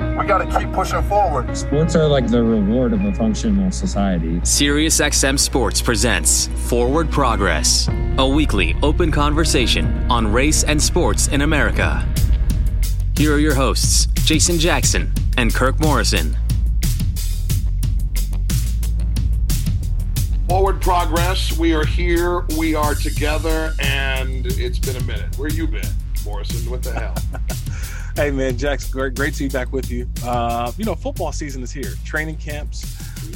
We got to keep pushing forward. Sports are like the reward of a functional society. SiriusXM Sports presents Forward Progress, a weekly open conversation on race and sports in America. Here are your hosts, Jason Jackson and Kirk Morrison. Forward Progress, we are here, we are together, and it's been a minute. Where you been, Morrison? What the hell? Hey man, Jax, great, great to be back with you. Uh, you know, football season is here. Training camps.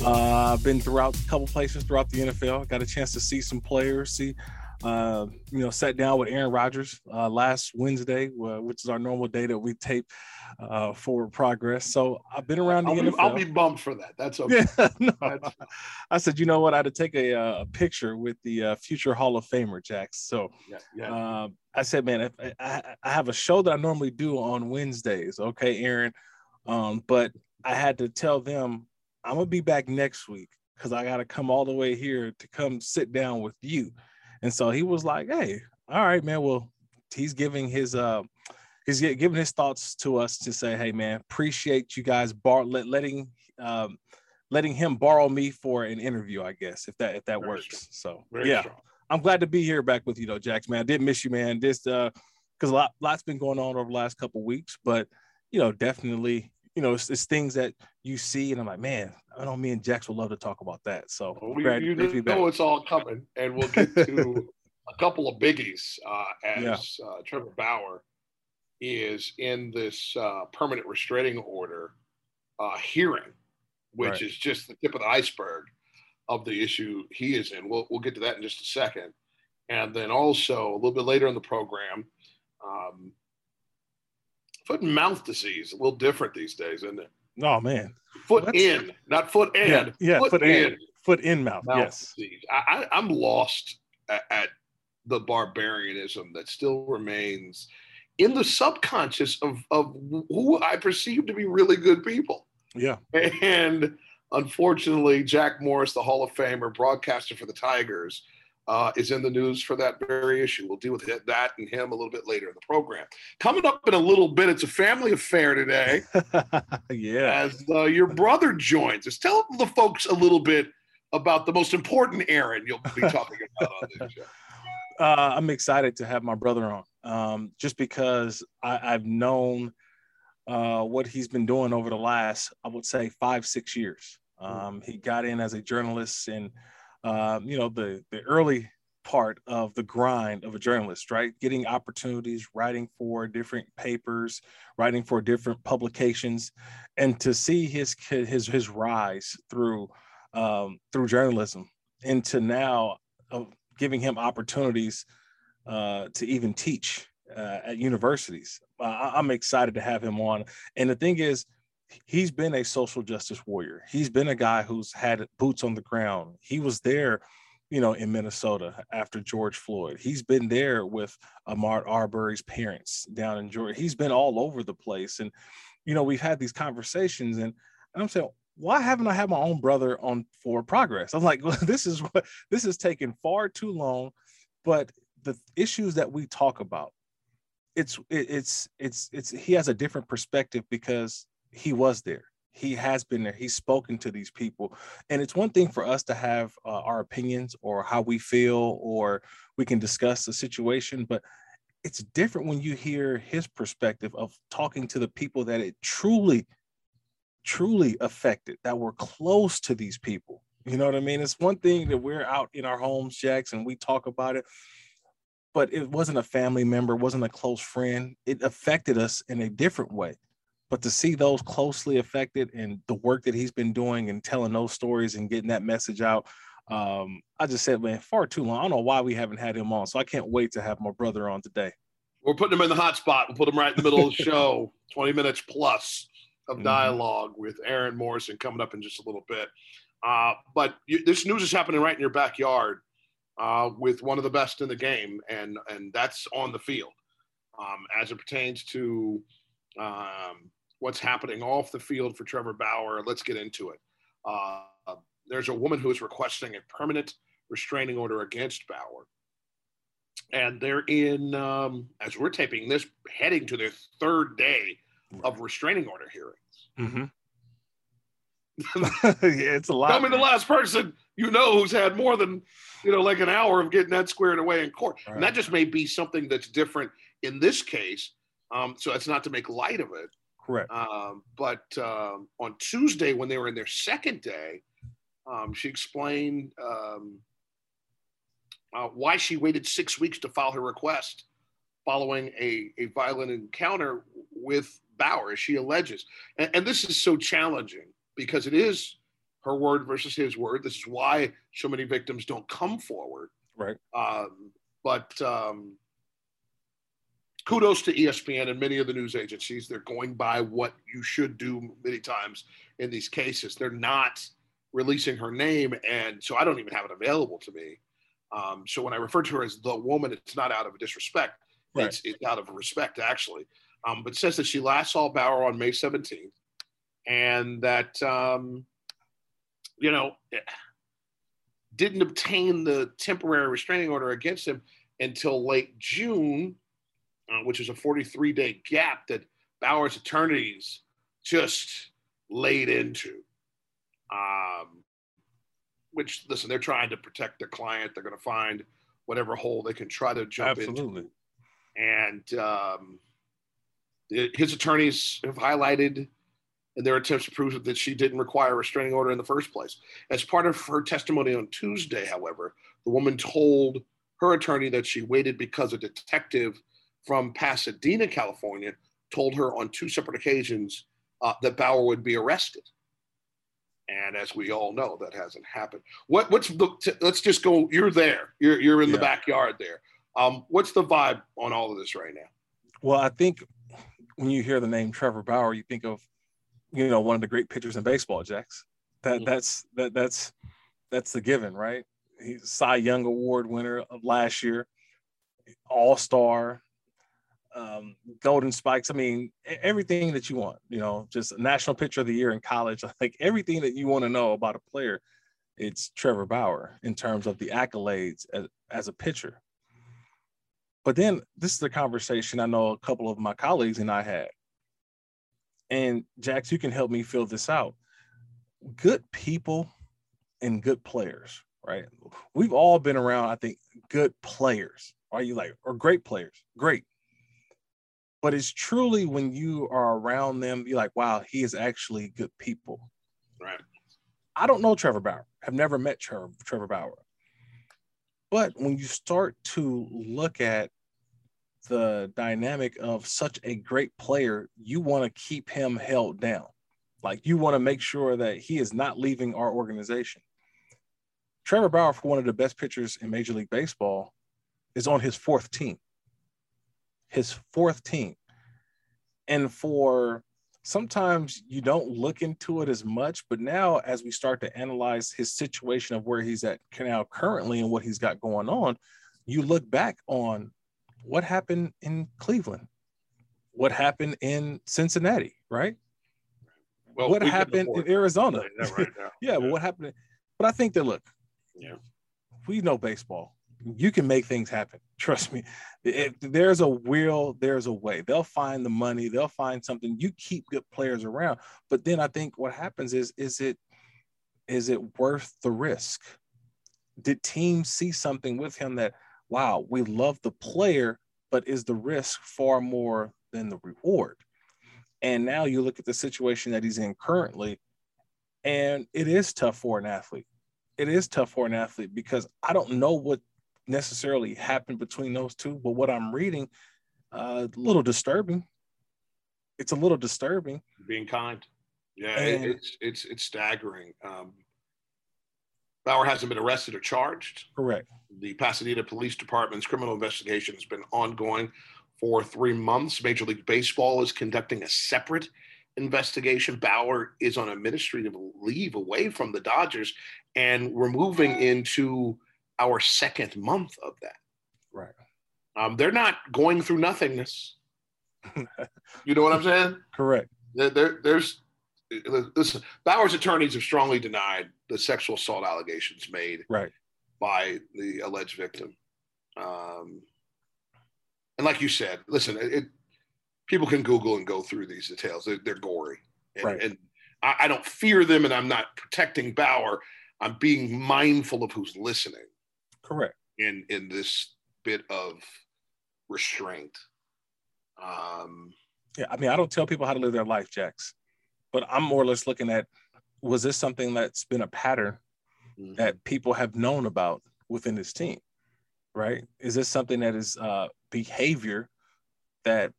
Uh, been throughout a couple places throughout the NFL. Got a chance to see some players. See, uh, you know, sat down with Aaron Rodgers uh, last Wednesday, which is our normal day that we tape uh, forward progress. So I've been around the I'll NFL. Be, I'll be bummed for that. That's okay. Yeah, no. That's- I said, you know what? I had to take a, uh, a picture with the uh, future Hall of Famer, Jax. So yeah, yeah. um, I said, man, if, I, I have a show that I normally do on Wednesdays. Okay, Aaron. Um, but I had to tell them I'm gonna be back next week because I got to come all the way here to come sit down with you. And so he was like, hey, all right, man. Well, he's giving his uh he's gi- giving his thoughts to us to say, hey, man, appreciate you guys bar let, letting um letting him borrow me for an interview, I guess, if that if that Very works. strong. So Very yeah. strong. I'm glad to be here back with you though, Jax, man. I did miss you, man. This uh because a lot lot's been going on over the last couple weeks, but you know, definitely, you know, it's, it's things that you see, and I'm like, man, I know me and Jax would love to talk about that. So Well, glad- you great to be back. know it's all coming, and we'll get to a couple of biggies uh, as Yeah. uh, Trevor Bauer is in this uh, permanent restraining order uh, hearing, which Right. is just the tip of the iceberg of the issue he is in. We'll, we'll get to that in just a second. And then also a little bit later in the program, um, foot and mouth disease, a little different these days, isn't it? oh man. Foot What? in, not foot and. Yeah, yeah, foot, foot in in. Foot in mouth. mouth yes. disease. I, I'm lost at, at the barbarianism that still remains in the subconscious of, of who I perceive to be really good people. Yeah. And unfortunately, Jack Morris, the Hall of Famer, broadcaster for the Tigers, uh, is in the news for that very issue. We'll deal with it- that and him a little bit later in the program. Coming up in a little bit, it's a family affair today yeah. as uh, your brother joins us. Tell the folks a little bit about the most important Aaron you'll be talking about on this show. uh, I'm excited to have my brother on, um, just because I, I've known uh, what he's been doing over the last, I would say, five six years. Um, he got in as a journalist, and um, you know the the early part of the grind of a journalist, right? Getting opportunities, writing for different papers, writing for different publications, and to see his his his rise through um, through journalism into now uh, giving him opportunities uh, to even teach uh, at universities. I- I'm excited to have him on. And the thing is, he's been a social justice warrior. He's been a guy who's had boots on the ground. He was there, you know, in Minnesota after George Floyd. He's been there with Ahmaud Arbery's parents down in Georgia. He's been all over the place. And, you know, we've had these conversations and, and I'm saying, why haven't I had my own brother on for progress? I'm like, well, this is what this is taking far too long. But the issues that we talk about, it's it's it's it's he has a different perspective because he was there. He has been there. He's spoken to these people, and it's one thing for us to have uh, our opinions or how we feel, or we can discuss the situation, but it's different when you hear his perspective of talking to the people that it truly truly affected that were close to these people. You know what I mean? It's one thing that we're out in our homes, Jax and we talk about it, but it wasn't a family member, wasn't a close friend. It affected us in a different way. But to see those closely affected and the work that he's been doing and telling those stories and getting that message out, um, I just said, man, far too long. I don't know why we haven't had him on. So I can't wait to have my brother on today. We're putting him in the hot spot. We'll put him right in the middle of the show. 20 minutes plus of Mhm. dialogue with Aaron Morrison coming up in just a little bit. Uh, but you, this news is happening right in your backyard. Uh, with one of the best in the game, and and that's on the field. Um, as it pertains to um, what's happening off the field for Trevor Bauer, let's get into it. Uh, there's a woman who is requesting a permanent restraining order against Bauer. And they're in, um, as we're taping this, heading to their third day of restraining order hearings. Mm-hmm. yeah, it's a lot. Tell me the last person you know who's had more than, you know, like an hour of getting that squared away in court. Right. And that just may be something that's different in this case. Um, so it's not to make light of it. Correct. Um, but um, on Tuesday, when they were in their second day, um, she explained um, uh, why she waited six weeks to file her request following a, a violent encounter with Bauer, as she alleges. And, and, this is so challenging because it is her word versus his word. This is why so many victims don't come forward. Right. Um, but um, kudos to ESPN and many of the news agencies. They're going by what you should do many times in these cases. They're not releasing her name, and so I don't even have it available to me. Um, so when I refer to her as the woman, it's not out of disrespect. Right. It's, it's, out of respect, actually. Um, but says that she last saw Bauer on May 17th, and that um, you know didn't obtain the temporary restraining order against him until late June, uh, which is a 43 day gap that Bauer's attorneys just laid into. Um, which listen, they're trying to protect their client. They're going to find whatever hole they can try to jump Absolutely. into. And um, his attorneys have highlighted in their attempts to prove that she didn't require a restraining order in the first place. As part of her testimony on Tuesday, however, the woman told her attorney that she waited because a detective from Pasadena, California, told her on two separate occasions uh, that Bauer would be arrested. And as we all know, that hasn't happened. What, what's the? Let's just go. You're there. You're you're in yeah. the backyard there. Um, what's the vibe on all of this right now? Well, I think when you hear the name Trevor Bauer, you think of, you know, one of the great pitchers in baseball, Jax. That mm-hmm. that's that that's that's the given, right? He's Cy Young Award winner of last year, All Star, um, golden spikes. I mean, everything that you want, you know, just national pitcher of the year in college, like everything that you want to know about a player, it's Trevor Bauer in terms of the accolades as, as a pitcher. But then this is the conversation I know a couple of my colleagues and I had. And Jax, you can help me fill this out. Good people and good players, right? We've all been around, I think, good players. Are you like, or great players? Great but it's truly when you are around them, you're like, wow, he is actually good people. Right. I don't know Trevor Bauer. I've never met Trevor, Trevor Bauer. But when you start to look at the dynamic of such a great player, you want to keep him held down. Like you want to make sure that he is not leaving our organization. Trevor Bauer, for one of the best pitchers in Major League Baseball, is on his fourth team his fourth team. And for sometimes you don't look into it as much, but now as we start to analyze his situation of where he's at now currently and what he's got going on, you look back on what happened in Cleveland, what happened in Cincinnati, right? Well, what happened in Arizona? Right yeah, yeah, but what happened? But I think that look, yeah, we know baseball you can make things happen. Trust me. If there's a will, there's a way. They'll find the money, they'll find something. You keep good players around. But then I think what happens is is it is it worth the risk? Did teams see something with him that wow, we love the player, but is the risk far more than the reward? And now you look at the situation that he's in currently, and it is tough for an athlete. It is tough for an athlete because I don't know what necessarily happened between those two, but what I'm reading, uh, a little disturbing. It's a little disturbing. Being kind, yeah, and, it's it's it's staggering. Um, Bauer hasn't been arrested or charged. Correct. The Pasadena Police Department's criminal investigation has been ongoing for three months. Major League Baseball is conducting a separate investigation. Bauer is on administrative leave away from the Dodgers, and we're moving into our second month of that. Right. Um, they're not going through nothingness. you know what I'm saying? Correct. There, there, there's listen. Bauer's attorneys have strongly denied the sexual assault allegations made Right. by the alleged victim. Um, and like you said, listen, it, it- people can Google and go through these details. They're, they're gory, and, Right. and I, I don't fear them, and I'm not protecting Bauer. I'm being mindful of who's listening Correct. in in this bit of restraint. Um, Yeah. I mean, I don't tell people how to live their life, Jax, but I'm more or less looking at was this something that's been a pattern that people have known about within this team, right? Is this something that is uh, behavior that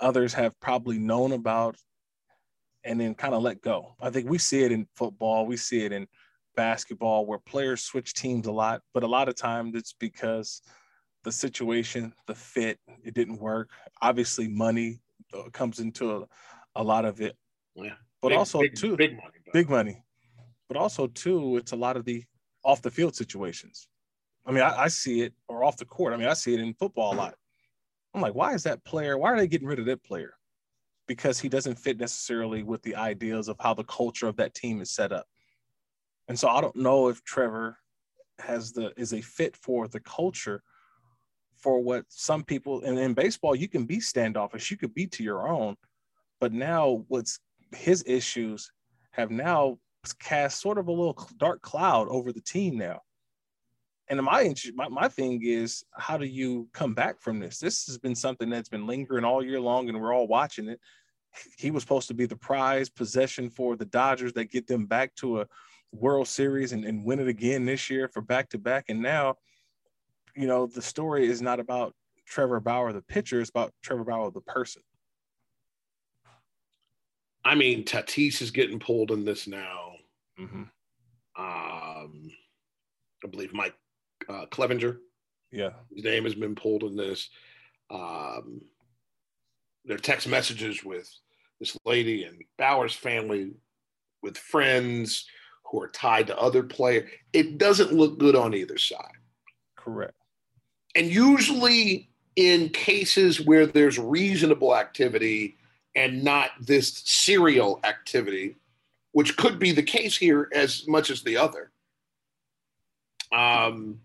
others have probably known about and then kind of let go? I think we see it in football, we see it in basketball where players switch teams a lot, but a lot of times it's because the situation, the fit, it didn't work. Obviously, money uh, comes into a, a lot of it, yeah, but Big- also big, too big money. but- big money, but also too, it's a lot of the off the field situations. I mean, I, I see it or off the court. I mean, I see it in football a lot. I'm like, why is that player? Why are they getting rid of that player? Because he doesn't fit necessarily with the ideas of how the culture of that team is set up. And so I don't know if Trevor has the is a fit for the culture for what some people and in baseball you can be standoffish, you could be to your own, but now what's his issues have now cast sort of a little dark cloud over the team now. And my, my my thing is, how do you come back from this? This has been something that's been lingering all year long, and we're all watching it. He was supposed to be the prize possession for the Dodgers that get them back to a World Series and, and win it again this year for back to back. And now, you know, the story is not about Trevor Bauer, the pitcher, it's about Trevor Bauer, the person. I mean, Tatis is getting pulled in this now. Mm-hmm. Um, I believe Mike uh, Clevinger, Yeah. his name has been pulled in this. Um, there are text messages with this lady and Bauer's family, with friends who are tied to other players. It doesn't look good on either side. Correct. And usually, in cases where there's reasonable activity and not this serial activity, which could be the case here as much as the other, um,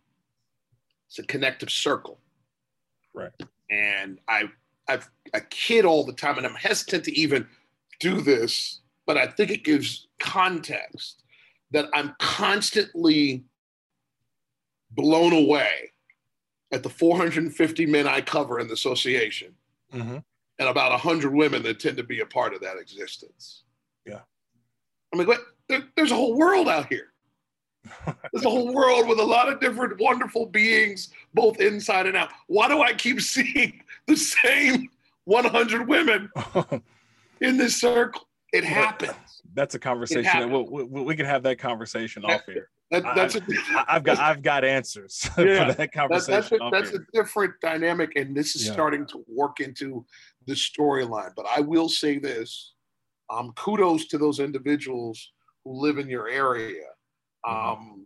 it's a connective circle. Right. And I, I've, I kid all the time, and I'm hesitant to even do this, but I think it gives context that I'm constantly blown away at the 450 men I cover in the association Mm-hmm. And about 100 women that tend to be a part of that existence. Yeah. I mean, there, there's a whole world out here. There's a whole world with a lot of different wonderful beings, both inside and out. Why do I keep seeing the same 100 women in this circle? It happens. That's a conversation. That we'll, we, we can have that conversation off here. That, that's a, I, I've got I've got answers Yeah. for that That- conversation. that's a, that's a different dynamic, and this is Yeah. starting to work into the storyline. But I will say this: um, kudos to those individuals who live in your area, Mm-hmm. um,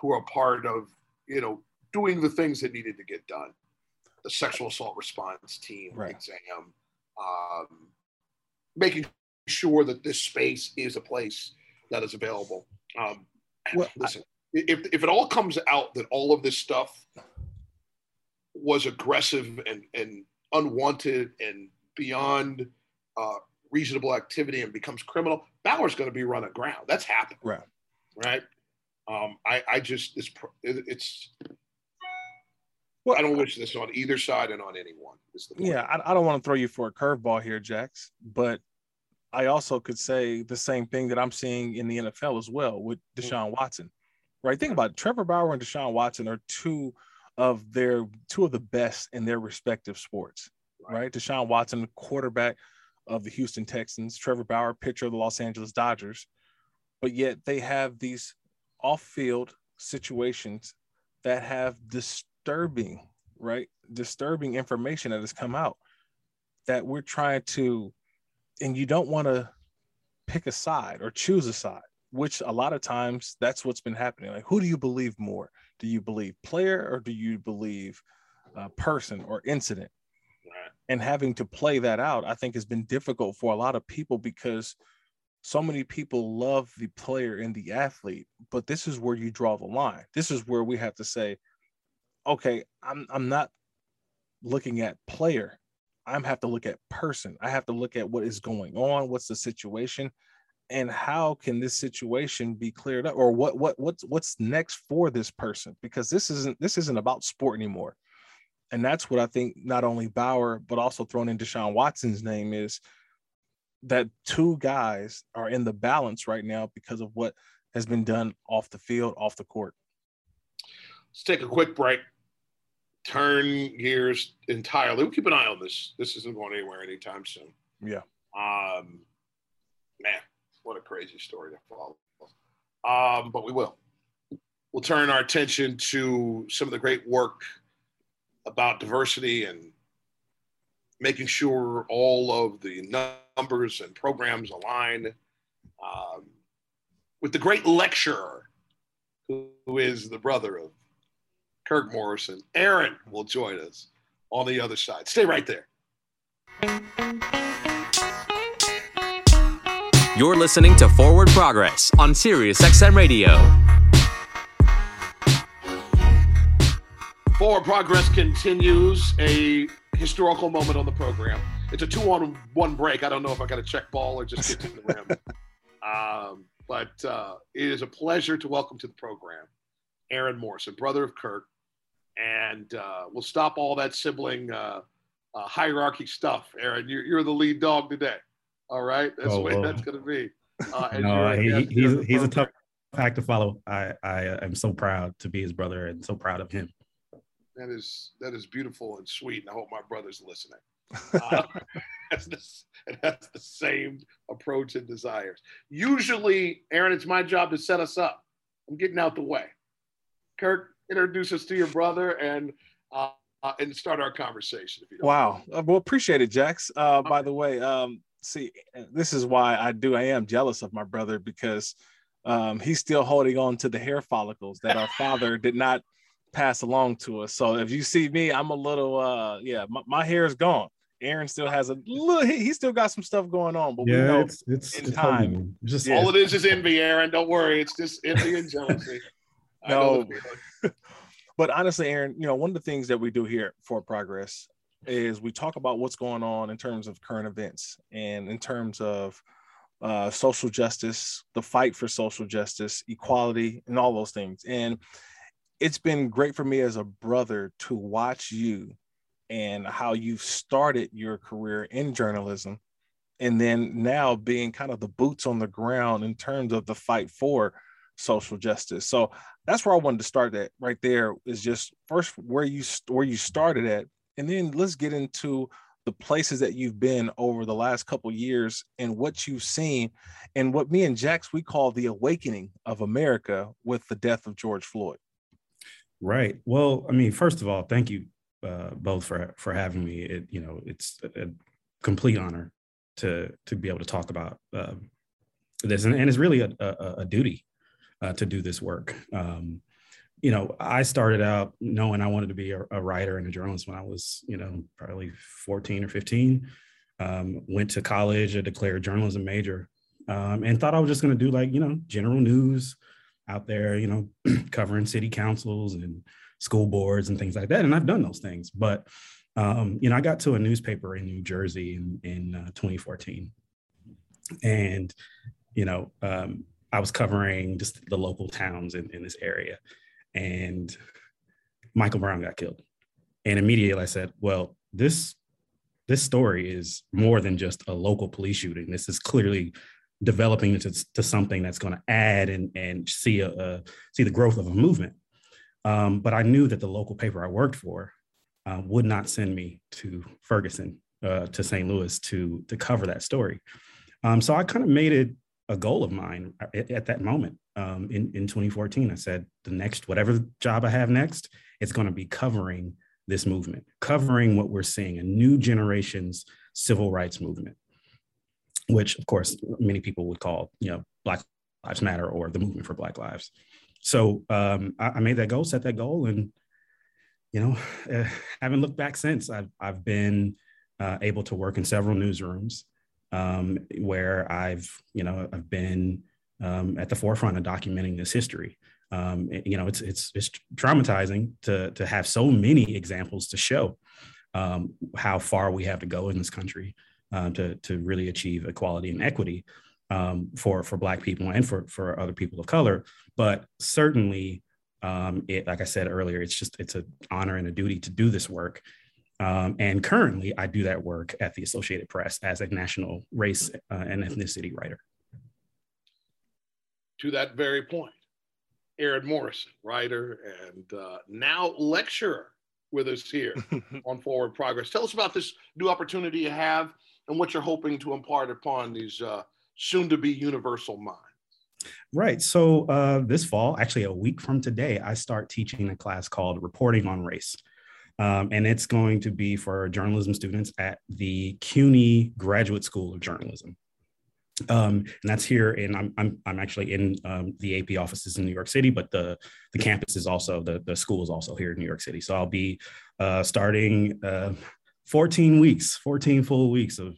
who are part of you know doing the things that needed to get done. The sexual assault response team Right. exam, um, making sure that this space is a place that is available. Um, Well, I- listen, if if it all comes out that all of this stuff was aggressive and and unwanted and beyond uh, reasonable activity and becomes criminal, Bauer's going to be run aground. That's happened, Right. right? Um, I I just it's it's Well, I don't wish this on either side and on anyone. Is the. Yeah, I, I don't want to throw you for a curveball here, Jax, but I also could say the same thing that I'm seeing in the NFL as well with Deshaun Watson. Right? Think about it. Trevor Bauer and Deshaun Watson are two of their two of the best in their respective sports. Right? Deshaun Watson, quarterback of the Houston Texans, Trevor Bauer, pitcher of the Los Angeles Dodgers. But yet they have these off-field situations that have disturbing, right? Disturbing information that has come out that we're trying to, and you don't want to pick a side or choose a side, which a lot of times that's what's been happening. Like, who do you believe more, Do you believe player or do you believe uh, person or incident? And having to play that out, I think has been difficult for a lot of people because so many people love the player and the athlete, but this is where you draw the line. This is where we have to say, okay, I'm I'm not looking at player. I have to look at person. I have to look at what is going on, what's the situation, and how can this situation be cleared up, or what what what's what's next for this person? Because this isn't this isn't about sport anymore, and that's what I think. Not only Bauer, but also thrown in Deshaun Watson's name is that two guys are in the balance right now because of what has been done off the field, off the court. Let's take a quick break turn gears entirely. We'll keep an eye on this. This isn't going anywhere anytime soon. Yeah. Um, man, what a crazy story to follow. Um, but we will. We'll turn our attention to some of the great work about diversity and making sure all of the numbers and programs align um, with the great lecturer who is the brother of Kirk Morrison. Aaron will join us on the other side. Stay right there. You're listening to Forward Progress on Sirius XM Radio. Forward Progress continues a historical moment on the program. It's a two on one break. I don't know if I got a check ball or just get to the rim. Um, but uh, it is a pleasure to welcome to the program Aaron Morrison, brother of Kirk, and uh, we'll stop all that sibling uh, uh, hierarchy stuff. Aaron, you're, you're, the lead dog today. All right, that's oh, the way that's going to be. Uh, no, he, he's he's a tough act to follow. I I am so proud to be his brother and so proud of him. That is that is beautiful and sweet, and I hope my brother's listening. Uh, that's the, that's the same approach and desires. Usually, Aaron, it's my job to set us up. I'm getting out the way. Kirk, introduce us to your brother and uh, uh, and start our conversation. wow, uh, well, appreciate it, Jax. Uh, okay. By the way, um, see, this is why I do. I am jealous of my brother because um, he's still holding on to the hair follicles that our father did not pass along to us. So if you see me, I'm a little, uh, yeah, my, my hair is gone. Aaron still has a little. He, he, still got some stuff going on, but yeah, we know it's, it's in it's time. Just all it is is envy, Aaron. Don't worry, it's just envy and jealousy. no, but honestly, Aaron, you know, one of the things that we do here for Progress is we talk about what's going on in terms of current events and in terms of uh, social justice, the fight for social justice, equality, and all those things. And it's been great for me as a brother to watch you and how you've started your career in journalism and then now being kind of the boots on the ground in terms of the fight for social justice. So that's where I wanted to start that right there is just first where you where you started at, and then let's get into the places that you've been over the last couple years and what you've seen and what me and Jax we call the awakening of America with the death of George Floyd. Right. Well, I mean, first of all, thank you uh, both for for having me. It you know it's a, complete honor to to be able to talk about uh, this, and, and it's really a, a, a duty uh, to do this work. Um, you know, I started out knowing I wanted to be a, a, writer and a journalist when I was, you know, probably 14 or 15. Um, went to college, a declared journalism major, um, and thought I was just going to do like, you know, general news out there, you know, covering city councils and school boards and things like that. And I've done those things. But, um, you know, I got to a newspaper in New Jersey in, in uh, 2014. And, you know, um, I was covering just the local towns in, in this area. And Michael Brown got killed. And immediately I said, well, this this story is more than just a local police shooting. This is clearly developing into to something that's going to add and and see a, a, see the growth of a movement. Um, but I knew that the local paper I worked for uh, would not send me to Ferguson uh, to St. Louis to to cover that story. Um, so I kind of made it a goal of mine at, at that moment um, in, in 2014. I said, the next, whatever job I have next, it's going to be covering this movement, covering what we're seeing, a new generation's civil rights movement, which of course many people would call, you know, Black Lives Matter or the movement for Black Lives. so um, I, I, made that goal, set that goal, and you know, uh, haven't looked back since. I've I've been uh, able to work in several newsrooms um, where I've you know I've been um, at the forefront of documenting this history. Um, you know, it's it's it's traumatizing to to have so many examples to show um, how far we have to go in this country uh, to to really achieve equality and equity um, for for Black people and for for other people of color. But certainly, um, it like I said earlier, it's just it's an honor and a duty to do this work. Um, and currently, I do that work at the Associated Press as a national race uh, and ethnicity writer. To that very point, Aaron Morrison, writer and uh, now lecturer with us here on Forward Progress. Tell us about this new opportunity you have and what you're hoping to impart upon these uh, soon to be universal minds. Right. So uh, this fall, actually a week from today, I start teaching a class called Reporting on Race. Um, and it's going to be for journalism students at the CUNY Graduate School of Journalism. Um, and that's here and I'm, I'm, I'm actually in um, the AP offices in New York City, but the, the campus is also, the, the school is also here in New York City. So I'll be uh, starting uh, 14 weeks, 14 full weeks of,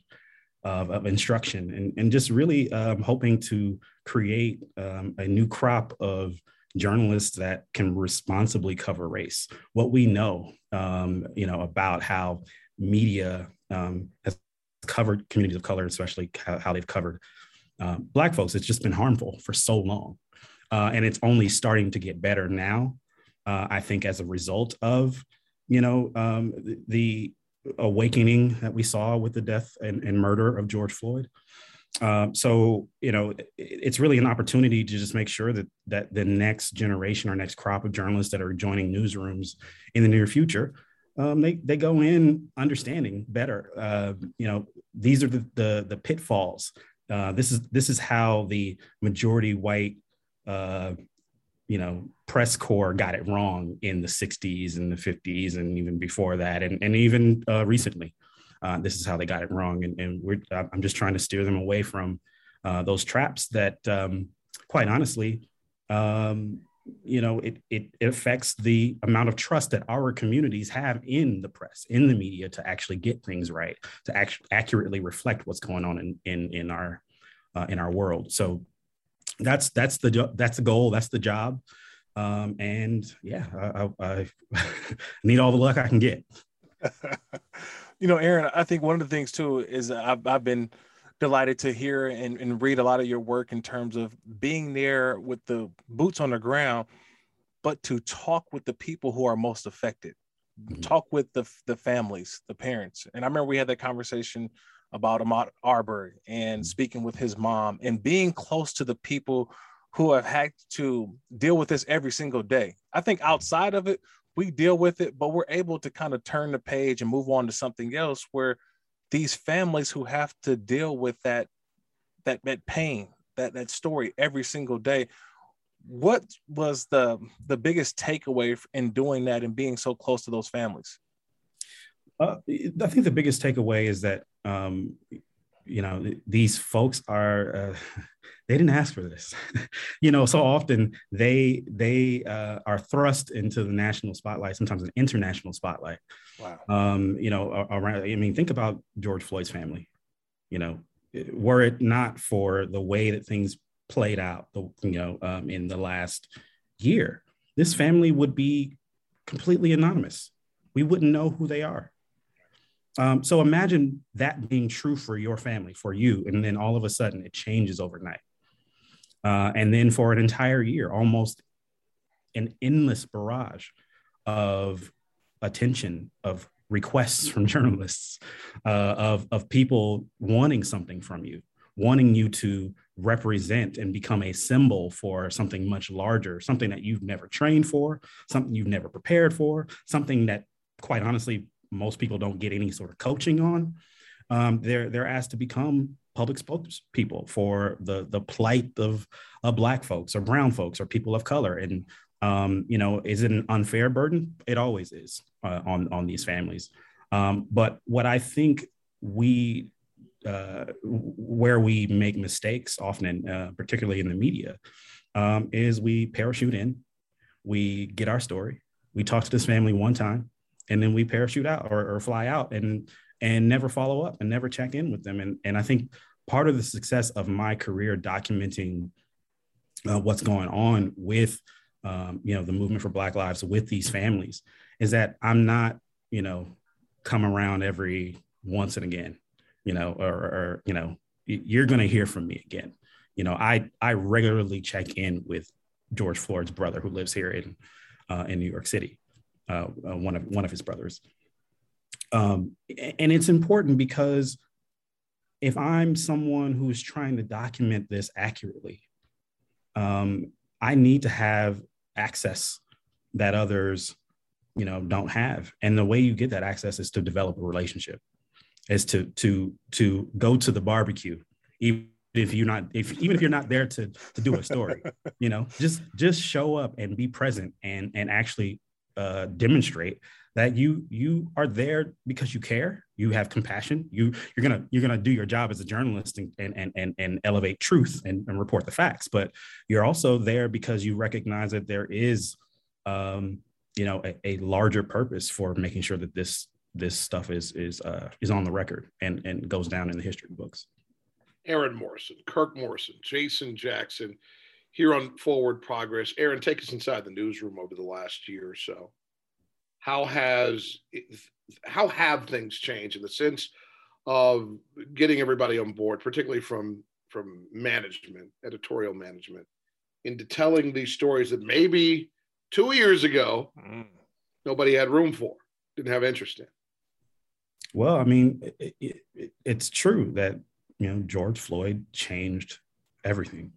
of, of instruction and, and just really um, hoping to create um, a new crop of journalists that can responsibly cover race. What we know, um, you know, about how media um, has covered communities of color, especially how, they've covered uh, Black folks. It's just been harmful for so long. Uh, and it's only starting to get better now, uh, I think, as a result of, you know, um, the, awakening that we saw with the death and, and murder of George Floyd. Um, so you know it, it's really an opportunity to just make sure that that the next generation or next crop of journalists that are joining newsrooms in the near future um, they they go in understanding better. Uh, you know, these are the the, the pitfalls. Uh, this is this is how the majority white, uh, you know, press corps got it wrong in the '60s and the '50s and even before that, and and even uh, recently. Uh, this is how they got it wrong, and, and we're, I'm just trying to steer them away from uh, those traps that, um, quite honestly, um, you know it, it, it affects the amount of trust that our communities have in the press in the media to actually get things right to act- accurately reflect what's going on in in, in our uh, in our world so that's that's the that's the goal that's the job um, and yeah I, I, I need all the luck i can get you know aaron i think one of the things too is i've, I've been delighted to hear and, and read a lot of your work in terms of being there with the boots on the ground, but to talk with the people who are most affected, mm-hmm. talk with the, the families, the parents. And I remember we had that conversation about Ahmaud Arbery and mm-hmm. speaking with his mom and being close to the people who have had to deal with this every single day. I think outside of it, we deal with it, but we're able to kind of turn the page and move on to something else where these families who have to deal with that that that pain that that story every single day what was the the biggest takeaway in doing that and being so close to those families uh, i think the biggest takeaway is that um, you know these folks are uh, they didn't ask for this. You know so often they they uh, are thrust into the national spotlight sometimes an international spotlight. Wow. Um, you know around i mean think about george floyd's family. You know were it not for the way that things played out the you know um, in the last year this family would be completely anonymous. We wouldn't know who they are um, so imagine that being true for your family, for you, and then all of a sudden it changes overnight. Uh, and then for an entire year, almost an endless barrage of attention, of requests from journalists, uh, of, of people wanting something from you, wanting you to represent and become a symbol for something much larger, something that you've never trained for, something you've never prepared for, something that, quite honestly, most people don't get any sort of coaching on. Um, they're they're asked to become public spokespeople for the the plight of uh, black folks or brown folks or people of color. And um, you know, is it an unfair burden? It always is uh, on on these families. Um, but what I think we uh, where we make mistakes often, uh, particularly in the media, um, is we parachute in, we get our story, we talk to this family one time, and then we parachute out or, or fly out and and never follow up and never check in with them. And and I think part of the success of my career documenting uh, what's going on with um, you know the movement for Black Lives with these families is that I'm not you know come around every once and again, you know, or, or you know you're going to hear from me again. You know, I I regularly check in with George Floyd's brother who lives here in uh, in New York City, uh, uh, one of one of his brothers. Um, and it's important because if I'm someone who's trying to document this accurately, um, I need to have access that others, you know, don't have. And the way you get that access is to develop a relationship, is to to to go to the barbecue, even if you're not if even if you're not there to to do a story, you know, just just show up and be present and and actually uh, demonstrate that you you are there because you care you have compassion you you're gonna you're gonna do your job as a journalist and and and, and elevate truth and, and report the facts. But you're also there because you recognize that there is um you know a, a larger purpose for making sure that this this stuff is is uh is on the record and and goes down in the history books. Aaron morrison kirk morrison jason jackson here on forward progress aaron take us inside the newsroom over the last year or so how has how have things changed in the sense of getting everybody on board, particularly from from management, editorial management, into telling these stories that maybe two years ago mm. nobody had room for, didn't have interest in. Well, I mean, it, it, it's true that you know George Floyd changed everything,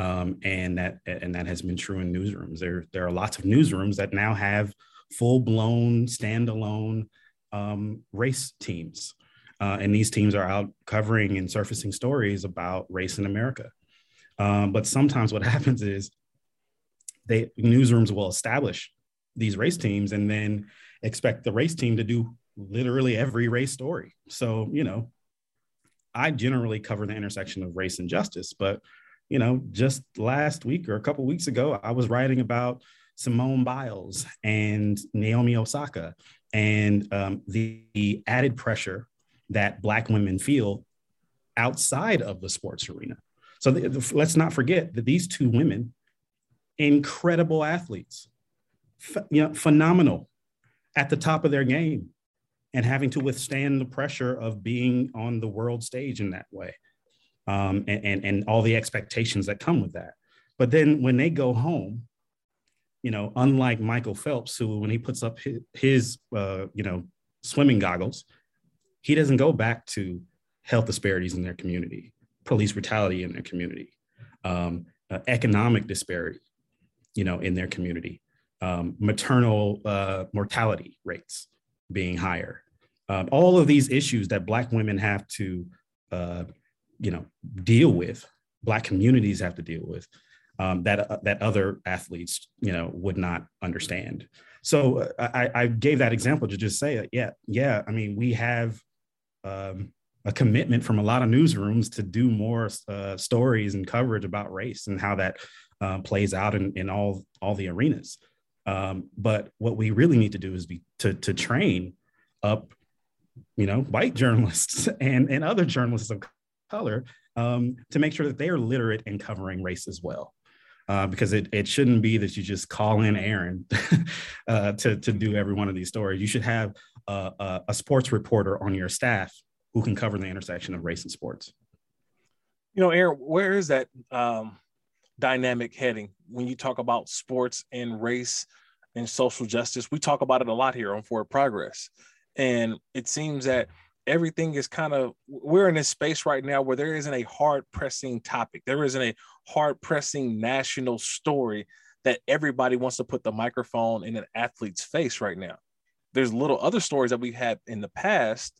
um, and that and that has been true in newsrooms. There there are lots of newsrooms that now have full blown standalone um, race teams. Uh, and these teams are out covering and surfacing stories about race in America. Um, but sometimes what happens is they newsrooms will establish these race teams and then expect the race team to do literally every race story. So, you know, I generally cover the intersection of race and justice, but you know, just last week or a couple weeks ago, I was writing about Simone Biles and Naomi Osaka, and um, the, the added pressure that Black women feel outside of the sports arena. So the, the, let's not forget that these two women, incredible athletes, you know, phenomenal at the top of their game, and having to withstand the pressure of being on the world stage in that way, um, and, and and all the expectations that come with that. But then when they go home you know, unlike Michael Phelps, who when he puts up his, his uh, you know, swimming goggles, he doesn't go back to health disparities in their community, police brutality in their community, um, uh, economic disparity, you know, in their community, um, maternal uh, mortality rates being higher. Um, all of these issues that Black women have to, uh, you know, deal with, Black communities have to deal with um, that uh, that other athletes you know would not understand. So uh, I, I, gave that example to just say, it, yeah, yeah. I mean, we have um, a commitment from a lot of newsrooms to do more uh, stories and coverage about race and how that uh, plays out in, in all all the arenas. Um, but what we really need to do is be to to train up, you know, white journalists and and other journalists of color um, to make sure that they are literate in covering race as well uh, because it, it shouldn't be that you just call in Aaron uh, to, to do every one of these stories. You should have a, a, a, sports reporter on your staff who can cover the intersection of race and sports. You know, Aaron, where is that um, dynamic heading when you talk about sports and race and social justice? We talk about it a lot here on Forward Progress. And it seems that everything is kind of we're in a space right now where there isn't a hard pressing topic. There isn't a hard pressing national story that everybody wants to put the microphone in an athlete's face right now. There's little other stories that we've had in the past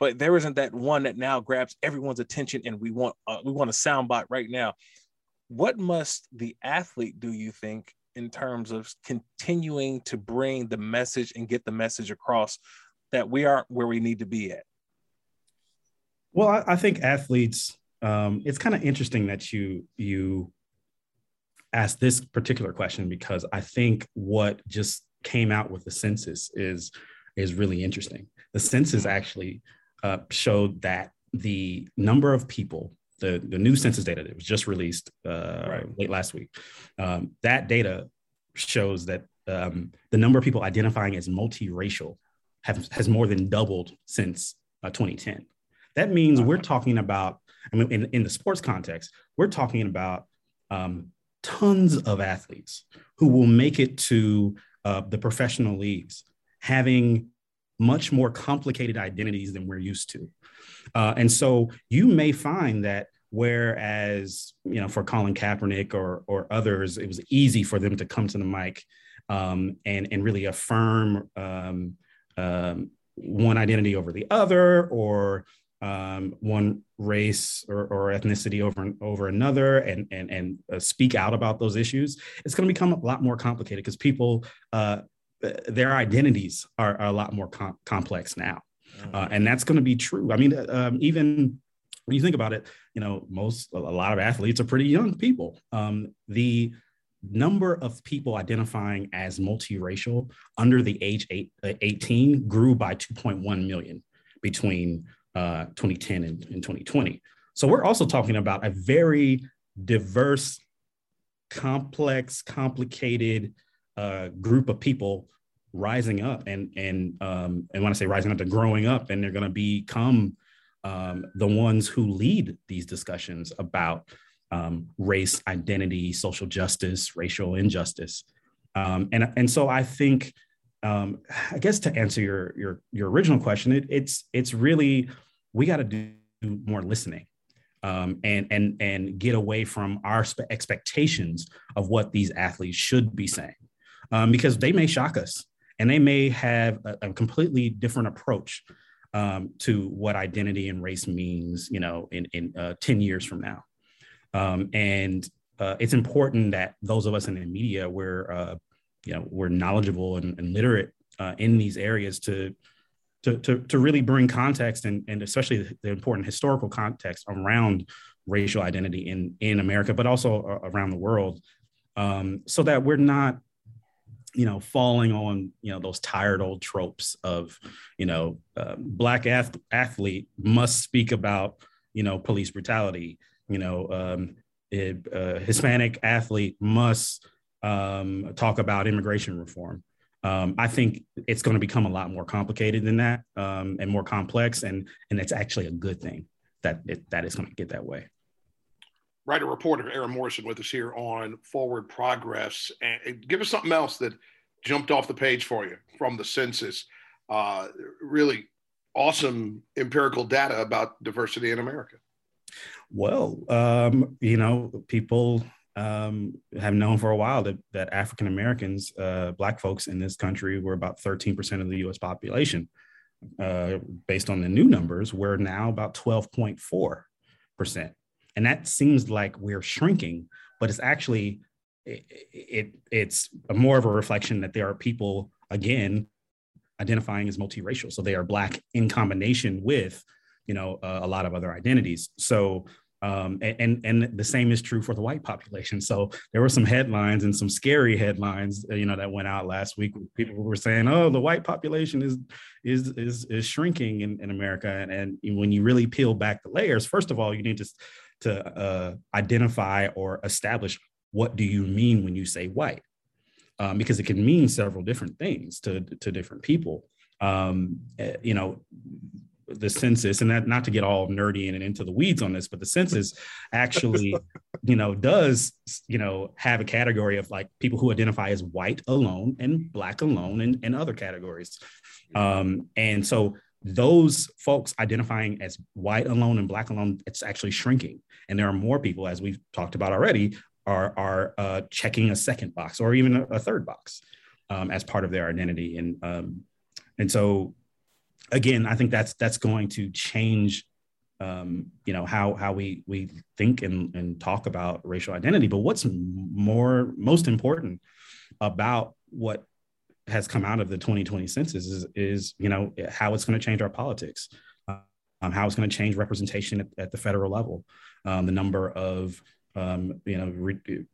but there isn't that one that now grabs everyone's attention and we want uh, we want a soundbite right now. What must the athlete do you think in terms of continuing to bring the message and get the message across that we aren't where we need to be at well, I, I think athletes. Um, it's kind of interesting that you you ask this particular question because I think what just came out with the census is is really interesting. The census actually uh, showed that the number of people, the, the new census data that was just released uh, right. late last week, um, that data shows that um, the number of people identifying as multiracial have, has more than doubled since uh, 2010. That means we're talking about, I mean, in, in the sports context, we're talking about um, tons of athletes who will make it to uh, the professional leagues having much more complicated identities than we're used to. Uh, and so you may find that whereas, you know, for Colin Kaepernick or, or others, it was easy for them to come to the mic um, and, and really affirm um, um, one identity over the other or um, one race or, or, ethnicity over over another and and and uh, speak out about those issues, it's going to become a lot more complicated because people uh, their identities are, are, a lot more com- complex now, uh, mm-hmm. and that's going to be true. I mean, uh, um, even when you think about it, you know, most a lot of athletes are pretty young people. Um, the number of people identifying as multiracial under the age eight, uh, 18 grew by 2.1 million between uh, 2010 and, and 2020. So we're also talking about a very diverse, complex, complicated uh, group of people rising up and and um, and when I say rising up, they're growing up and they're going to become um, the ones who lead these discussions about um, race, identity, social justice, racial injustice, um, and and so I think um, I guess to answer your your your original question, it, it's it's really we got to do more listening um, and and and get away from our expectations of what these athletes should be saying um, because they may shock us and they may have a, a completely different approach um, to what identity and race means you know in in uh, 10 years from now. Um, and uh, it's important that those of us in the media we're uh, you know we're knowledgeable and, and literate uh, in these areas to to, to, to really bring context and, and especially the important historical context around racial identity in, in America, but also around the world, um, so that we're not, you know, falling on, you know, those tired old tropes of, you know, uh, black ath- athlete must speak about, you know, police brutality, you know, um, it, uh, Hispanic athlete must um, talk about immigration reform um, I think it's going to become a lot more complicated than that um, and more complex, and and it's actually a good thing that it, that is going to get that way. Writer reporter Aaron Morrison with us here on Forward Progress, and give us something else that jumped off the page for you from the census. Uh, really awesome empirical data about diversity in America. Well, um, you know, people um, have known for a while that, that African Americans, uh, Black folks in this country, were about 13% of the US population. Uh, based on the new numbers, we're now about 12.4%. And that seems like we're shrinking, but it's actually, it, it, it's more of a reflection that there are people, again, identifying as multiracial. So they are Black in combination with, you know, uh, a lot of other identities. So um, and, and the same is true for the white population. So there were some headlines and some scary headlines, uh, you know, that went out last week. People were saying, "Oh, the white population is is is, is shrinking in, in America." And, and when you really peel back the layers, first of all, you need to to uh, identify or establish what do you mean when you say white, um, because it can mean several different things to to different people. Um, eh, you know, the census and that not to get all nerdy and into the weeds on this but the census actually you know does you know have a category of like people who identify as white alone and black alone and, and other categories. Um, and so those folks identifying as white alone and black alone it's actually shrinking. And there are more people as we've talked about already are are uh, checking a second box or even a, a third box um, as part of their identity. And um, and so again, I think that's that's going to change um, you know how how we we think and, and talk about racial identity. But what's more most important about what has come out of the 2020 census is, is you know how it's going to change our politics, um, how it's going to change representation at, at the federal level, um, the number of um, you know re-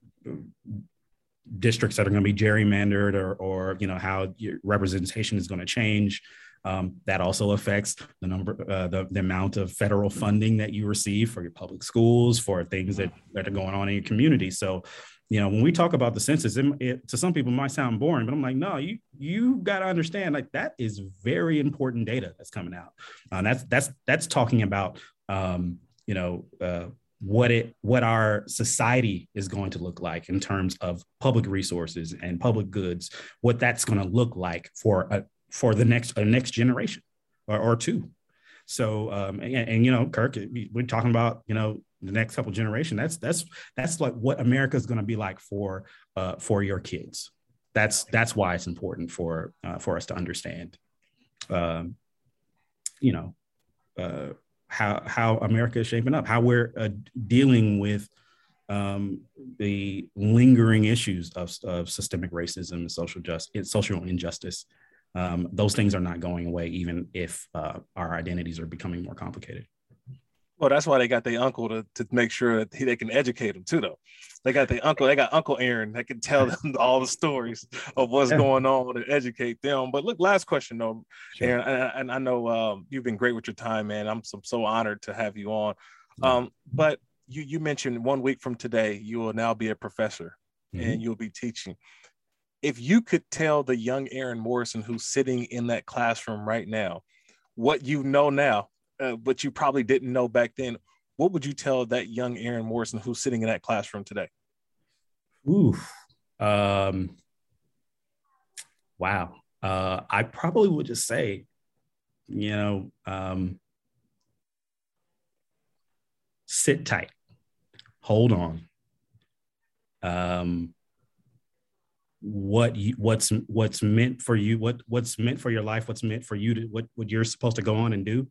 districts that are going to be gerrymandered or, or you know how your representation is going to change um, that also affects the number uh, the, the amount of federal funding that you receive for your public schools for things that, that are going on in your community. So you know when we talk about the census it, it, to some people might sound boring but i'm like no you you got to understand like that is very important data that's coming out. Uh, that's that's that's talking about um, you know uh, what it what our society is going to look like in terms of public resources and public goods what that's going to look like for a for the next a next generation or, or two so um and, and, you know kirk we're talking about you know the next couple generation that's that's that's like what america is going to be like for uh for your kids that's that's why it's important for uh, for us to understand um you know uh how how America is shaping up, how we're uh, dealing with um, the lingering issues of, of systemic racism and social just social injustice. Um, those things are not going away, even if uh, our identities are becoming more complicated. Well, that's why they got their uncle to, to make sure that he, they can educate them too, though. They got their uncle, they got Uncle Aaron that can tell them all the stories of what's yeah. going on and educate them. But look, last question though, sure. Aaron, and, and, I know um, you've been great with your time, man. I'm so, so honored to have you on. Um, but you you mentioned one week from today you will now be a professor mm-hmm. and you'll be teaching. If you could tell the young Aaron Morrison who's sitting in that classroom right now what you know now uh, but you probably didn't know back then. What would you tell that young Aaron Morrison who's sitting in that classroom today? Ooh, um, wow. Uh, I probably would just say, you know, um, sit tight, hold on. Um, what you what's what's meant for you what what's meant for your life what's meant for you to what what you're supposed to go on and do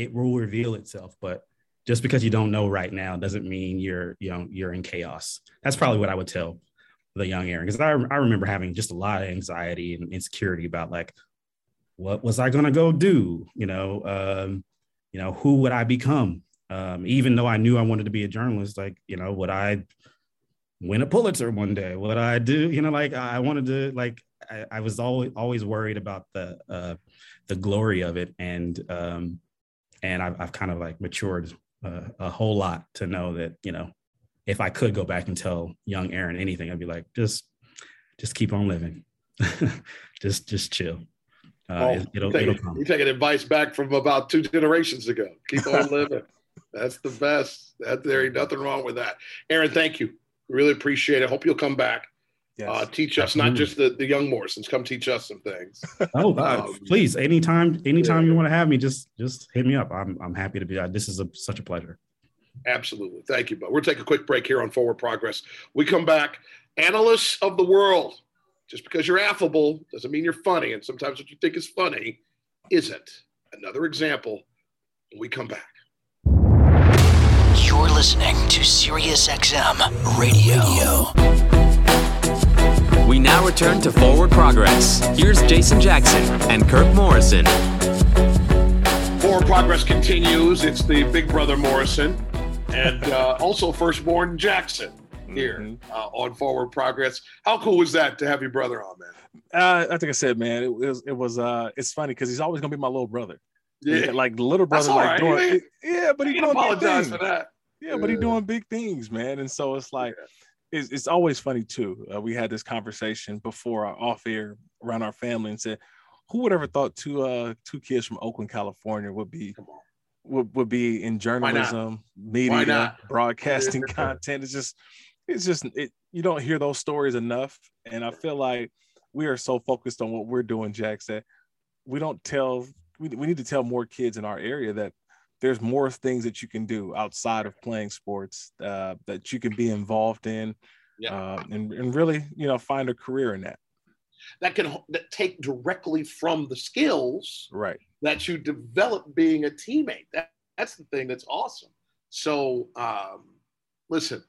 it will reveal itself. But just because you don't know right now doesn't mean you're you know you're in chaos. That's probably what I would tell the young Aaron because I I remember having just a lot of anxiety and insecurity about like what was I gonna go do? You know, um, you know, who would I become? Um, even though I knew I wanted to be a journalist, like you know, would I win a Pulitzer one day? What I do? You know, like I wanted to like I, I was always always worried about the uh, the glory of it and um, and I've, I've kind of like matured uh, a whole lot to know that you know if I could go back and tell young Aaron anything, I'd be like, just just keep on living, just just chill. Uh, oh, it, it'll, you're, taking, you're taking advice back from about two generations ago. Keep on living. That's the best. That there ain't nothing wrong with that. Aaron, thank you. Really appreciate it. Hope you'll come back. Yes. Uh, teach us, Absolutely. not just the, the young Morrisons. Come teach us some things. oh, uh, um, please, anytime, anytime yeah. you want to have me, just just hit me up. I'm I'm happy to be. This is a, such a pleasure. Absolutely, thank you. But we'll take a quick break here on Forward Progress. We come back. Analysts of the world. Just because you're affable doesn't mean you're funny, and sometimes what you think is funny isn't. Another example. When we come back. You're listening to SiriusXM Radio. Radio. We now return to Forward Progress. Here's Jason Jackson and Kirk Morrison. Forward Progress continues. It's the Big Brother Morrison and uh, also firstborn Jackson here mm-hmm. uh, on Forward Progress. How cool was that to have your brother on, man? Uh, I think I said, man, it was it was uh, it's funny because he's always gonna be my little brother. Yeah, like little brother, like right. doing, yeah, but he doing apologize for that. Yeah, but he's doing big things, man. And so it's like, yeah it's, it's always funny too. Uh, we had this conversation before our off air around our family and said, who would ever thought two uh two kids from Oakland, California would be would, would be in journalism, media, broadcasting content. It's just it's just it you don't hear those stories enough. And I feel like we are so focused on what we're doing, Jack, that we don't tell we, we need to tell more kids in our area that there's more things that you can do outside of playing sports uh, that you can be involved in yeah. uh, and, and really you know find a career in that. That can that take directly from the skills right. that you develop being a teammate. That, that's the thing that's awesome. So um, listen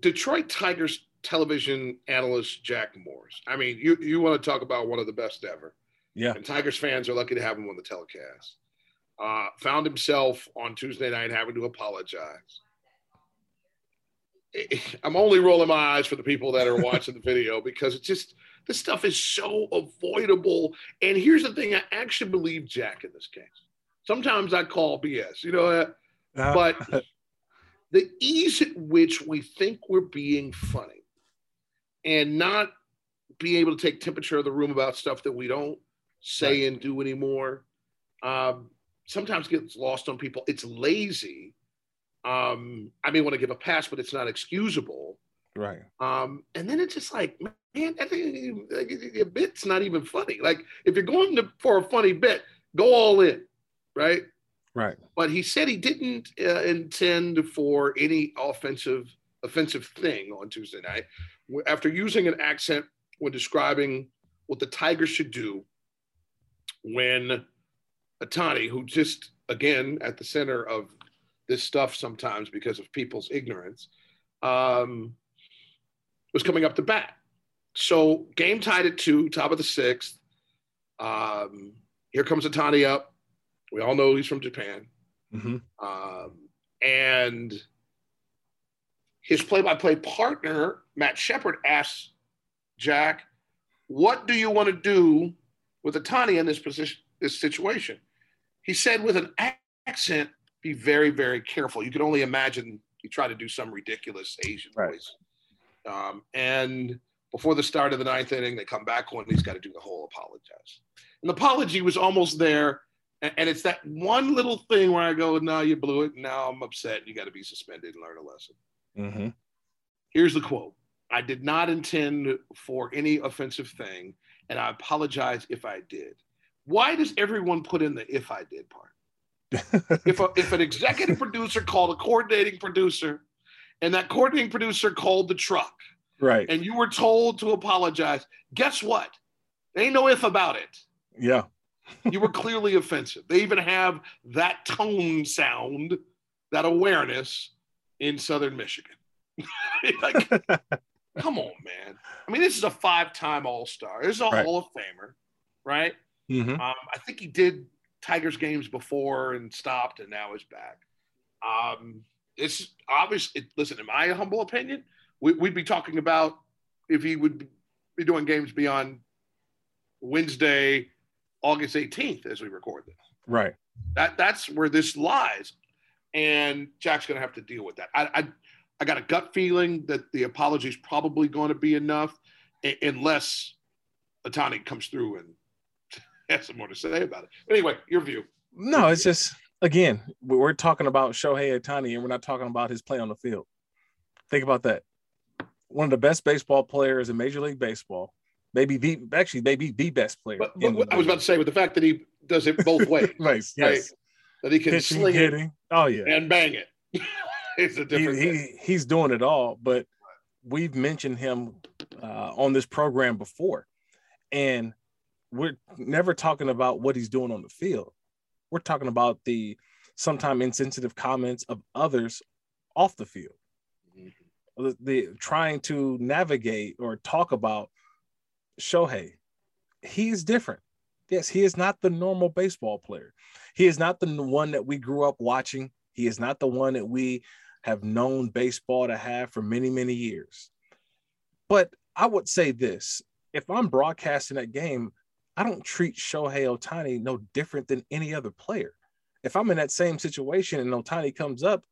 detroit tigers television analyst jack morris i mean you, you want to talk about one of the best ever. Yeah. And tigers fans are lucky to have him on the telecast uh, found himself on Tuesday night having to apologize. I'm only rolling my eyes for the people that are watching the video because it's just this stuff is so avoidable. And here's the thing: I actually believe Jack in this case. Sometimes I call BS, you know, uh, uh-huh. but the ease at which we think we're being funny and not being able to take temperature of the room about stuff that we don't say right. and do anymore um, sometimes gets lost on people. It's lazy. Um, I may want to give a pass, but it's not excusable. Right. Um, and then it's just like, man, I think a bit's not even funny. Like if you're going to, for a funny bit, go all in, right? Right. But he said he didn't uh, intend for any offensive offensive thing on Tuesday night. After using an accent when describing what the Tigers should do when Ohtani, who just again at the center of this stuff sometimes because of people's ignorance, um, was coming up to bat. So game tied at two, top of the sixth. Um, here comes Ohtani up. We all know he's from Japan. Mm-hmm. Um, and his play-by-play partner Matt Shepard asks Jack, "What do you want to do with Ohtani in this position, this situation?" He said with an accent, "Be very, very careful." You can only imagine he tried to do some ridiculous Asian right. voice. Um, and before the start of the ninth inning, they come back on. He's got to do the whole apologize. And the apology was almost there. And, and it's that one little thing where I go, "No, you blew it. Now I'm upset. You got to be suspended and learn a lesson." Mm-hmm. Here's the quote I did not intend for any offensive thing, and I apologize if I did. Why does everyone put in the if I did part? if, a, if an executive producer called a coordinating producer, and that coordinating producer called the truck, right, and you were told to apologize, guess what? There ain't no if about it. Yeah. you were clearly offensive. They even have that tone sound, that awareness in Southern Michigan. like, come on, man. I mean, this is a five-time All-Star. This is a right. Hall of Famer, right? Mm-hmm. Um, I think he did Tigers games before and stopped, and now is back. Um, it's obvious. It, listen, in my humble opinion, we, would be talking about if he would be doing games beyond Wednesday, August 18th, as we record this. Right. That that's where this lies, and Jack's going to have to deal with that. I, I I got a gut feeling that the apology is probably going to be enough, unless Ohtani comes through and has some more to say about it. But anyway, your view. No, it's just again, we're talking about Shohei Ohtani, and we're not talking about his play on the field. Think about that. One of the best baseball players in Major League Baseball, maybe the actually maybe the best player. But, but I was about to say, with the fact that he does it both ways, right? Yes. Right? That he can Pitching, sling hitting. it, oh yeah, and bang it. it's a different. He, he, he's doing it all, but we've mentioned him uh, on this program before, and we're never talking about what he's doing on the field. We're talking about the sometimes insensitive comments of others off the field. Mm-hmm. The, the, trying to navigate or talk about Shohei. He is different. Yes, he is not the normal baseball player. He is not the one that we grew up watching. He is not the one that we have known baseball to have for many, many years. But I would say this if I'm broadcasting that game, I don't treat Shohei Ohtani no different than any other player. If I'm in that same situation and Ohtani comes up,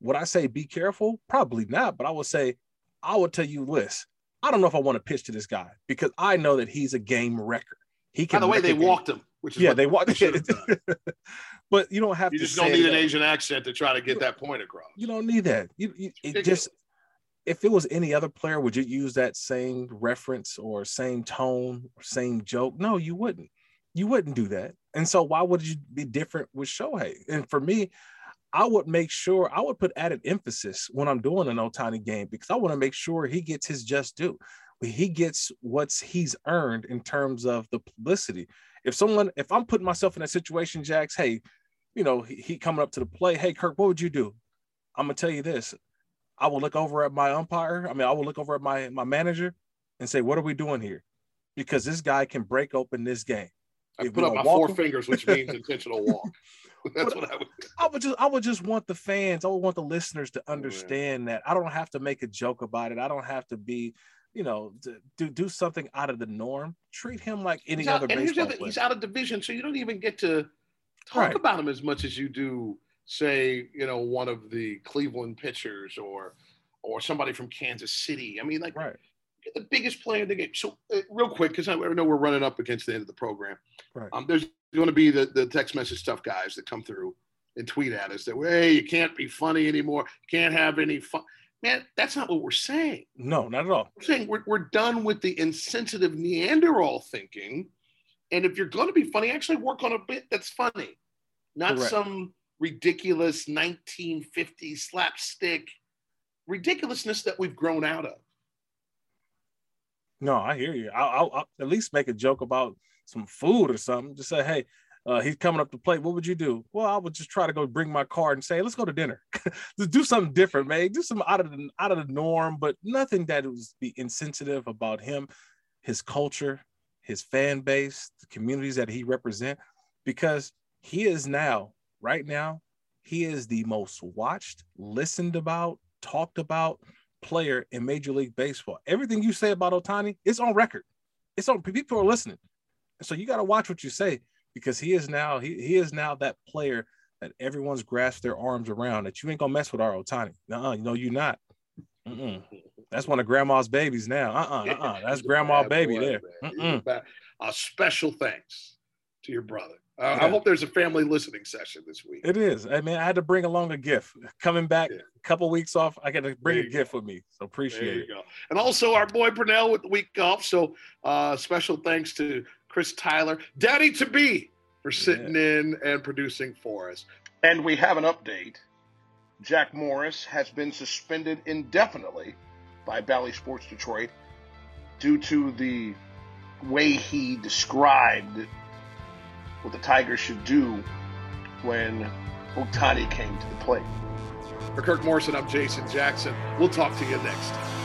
would I say be careful? Probably not. But I would say, I would tell you this. I don't know if I want to pitch to this guy because I know that he's a game wrecker. He can. By the way, they walked him, which is yeah, they walked. but you don't have you to. just don't need an Asian accent to try to get that point across. You don't need that. You, you it just if it was any other player, would you use that same reference or same tone or same joke? No, you wouldn't. You wouldn't do that. And so why would you be different with Shohei? And for me, I would make sure I would put added emphasis when I'm doing an Ohtani game because I want to make sure he gets his just due. He gets what's he's earned in terms of the publicity. If someone, if I'm putting myself in that situation, Jax, hey, you know, he, he coming up to the play, hey, Kirk, what would you do? I'm gonna tell you this. I will look over at my umpire. I mean, I will look over at my my manager and say, "What are we doing here?" Because this guy can break open this game. I put up my four them, fingers, which means intentional walk. That's what I would. I would just, I would just want the fans, I would want the listeners to oh, understand oh, that I don't have to make a joke about it. I don't have to be, you know, do do something out of the norm. Treat him like any other baseball player. He's out of division, so you don't even get to talk right. about him as much as you do, say, you know, one of the Cleveland pitchers or or somebody from Kansas City. I mean, like. Right the biggest player in the game. So, uh, real quick, because I know we're running up against the end of the program. Right. Um, there's going to be the, the text message stuff guys that come through and tweet at us that, hey, you can't be funny anymore. Can't have any fun. Man, that's not what we're saying. No, not at all. We're saying we're, we're done with the insensitive Neanderthal thinking. And if you're going to be funny, actually work on a bit that's funny, not Correct. some ridiculous 1950s slapstick ridiculousness that we've grown out of. No, I hear you. I'll, I'll, I'll, at least make a joke about some food or something. Just say, hey, uh, he's coming up to play. What would you do? Well, I would just try to go bring my card and say, let's go to dinner. just do something different, man. Do some out of the out of the norm, but nothing that would be insensitive about him, his culture, his fan base, the communities that he represent, because he is now, right now, he is the most watched, listened about, talked about player in Major League Baseball. Everything you say about Ohtani, it's on record. It's on people are listening. So you got to watch what you say because he is now he, he is now that player that everyone's grasped their arms around that you ain't gonna mess with our Ohtani. Uh-uh, no, you know you're not. Mm-mm. That's one of grandma's babies now. Uh-uh, uh-uh. That's grandma baby there. A special thanks to your brother. Uh, yeah. I hope there's a family listening session this week. It is. I mean, I had to bring along a gift. Coming back yeah. a couple weeks off, I got to bring a gift with me. So appreciate it. Go. And also our boy Brunel with the week off. So uh, special thanks to Chris Tyler, Daddy to be, for sitting yeah. in and producing for us. And we have an update. Jack Morris has been suspended indefinitely by Bally Sports Detroit due to the way he described what the Tigers should do when Ohtani came to the plate. For Kirk Morrison, I'm Jason Jackson. We'll talk to you next.